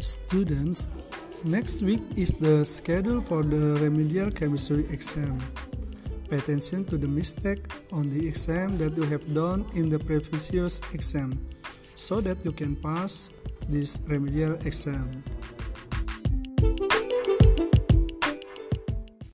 Students, next week is the schedule for the remedial chemistry exam. Pay attention to the mistake on the exam that you have done in the previous exam so that you can pass this remedial exam.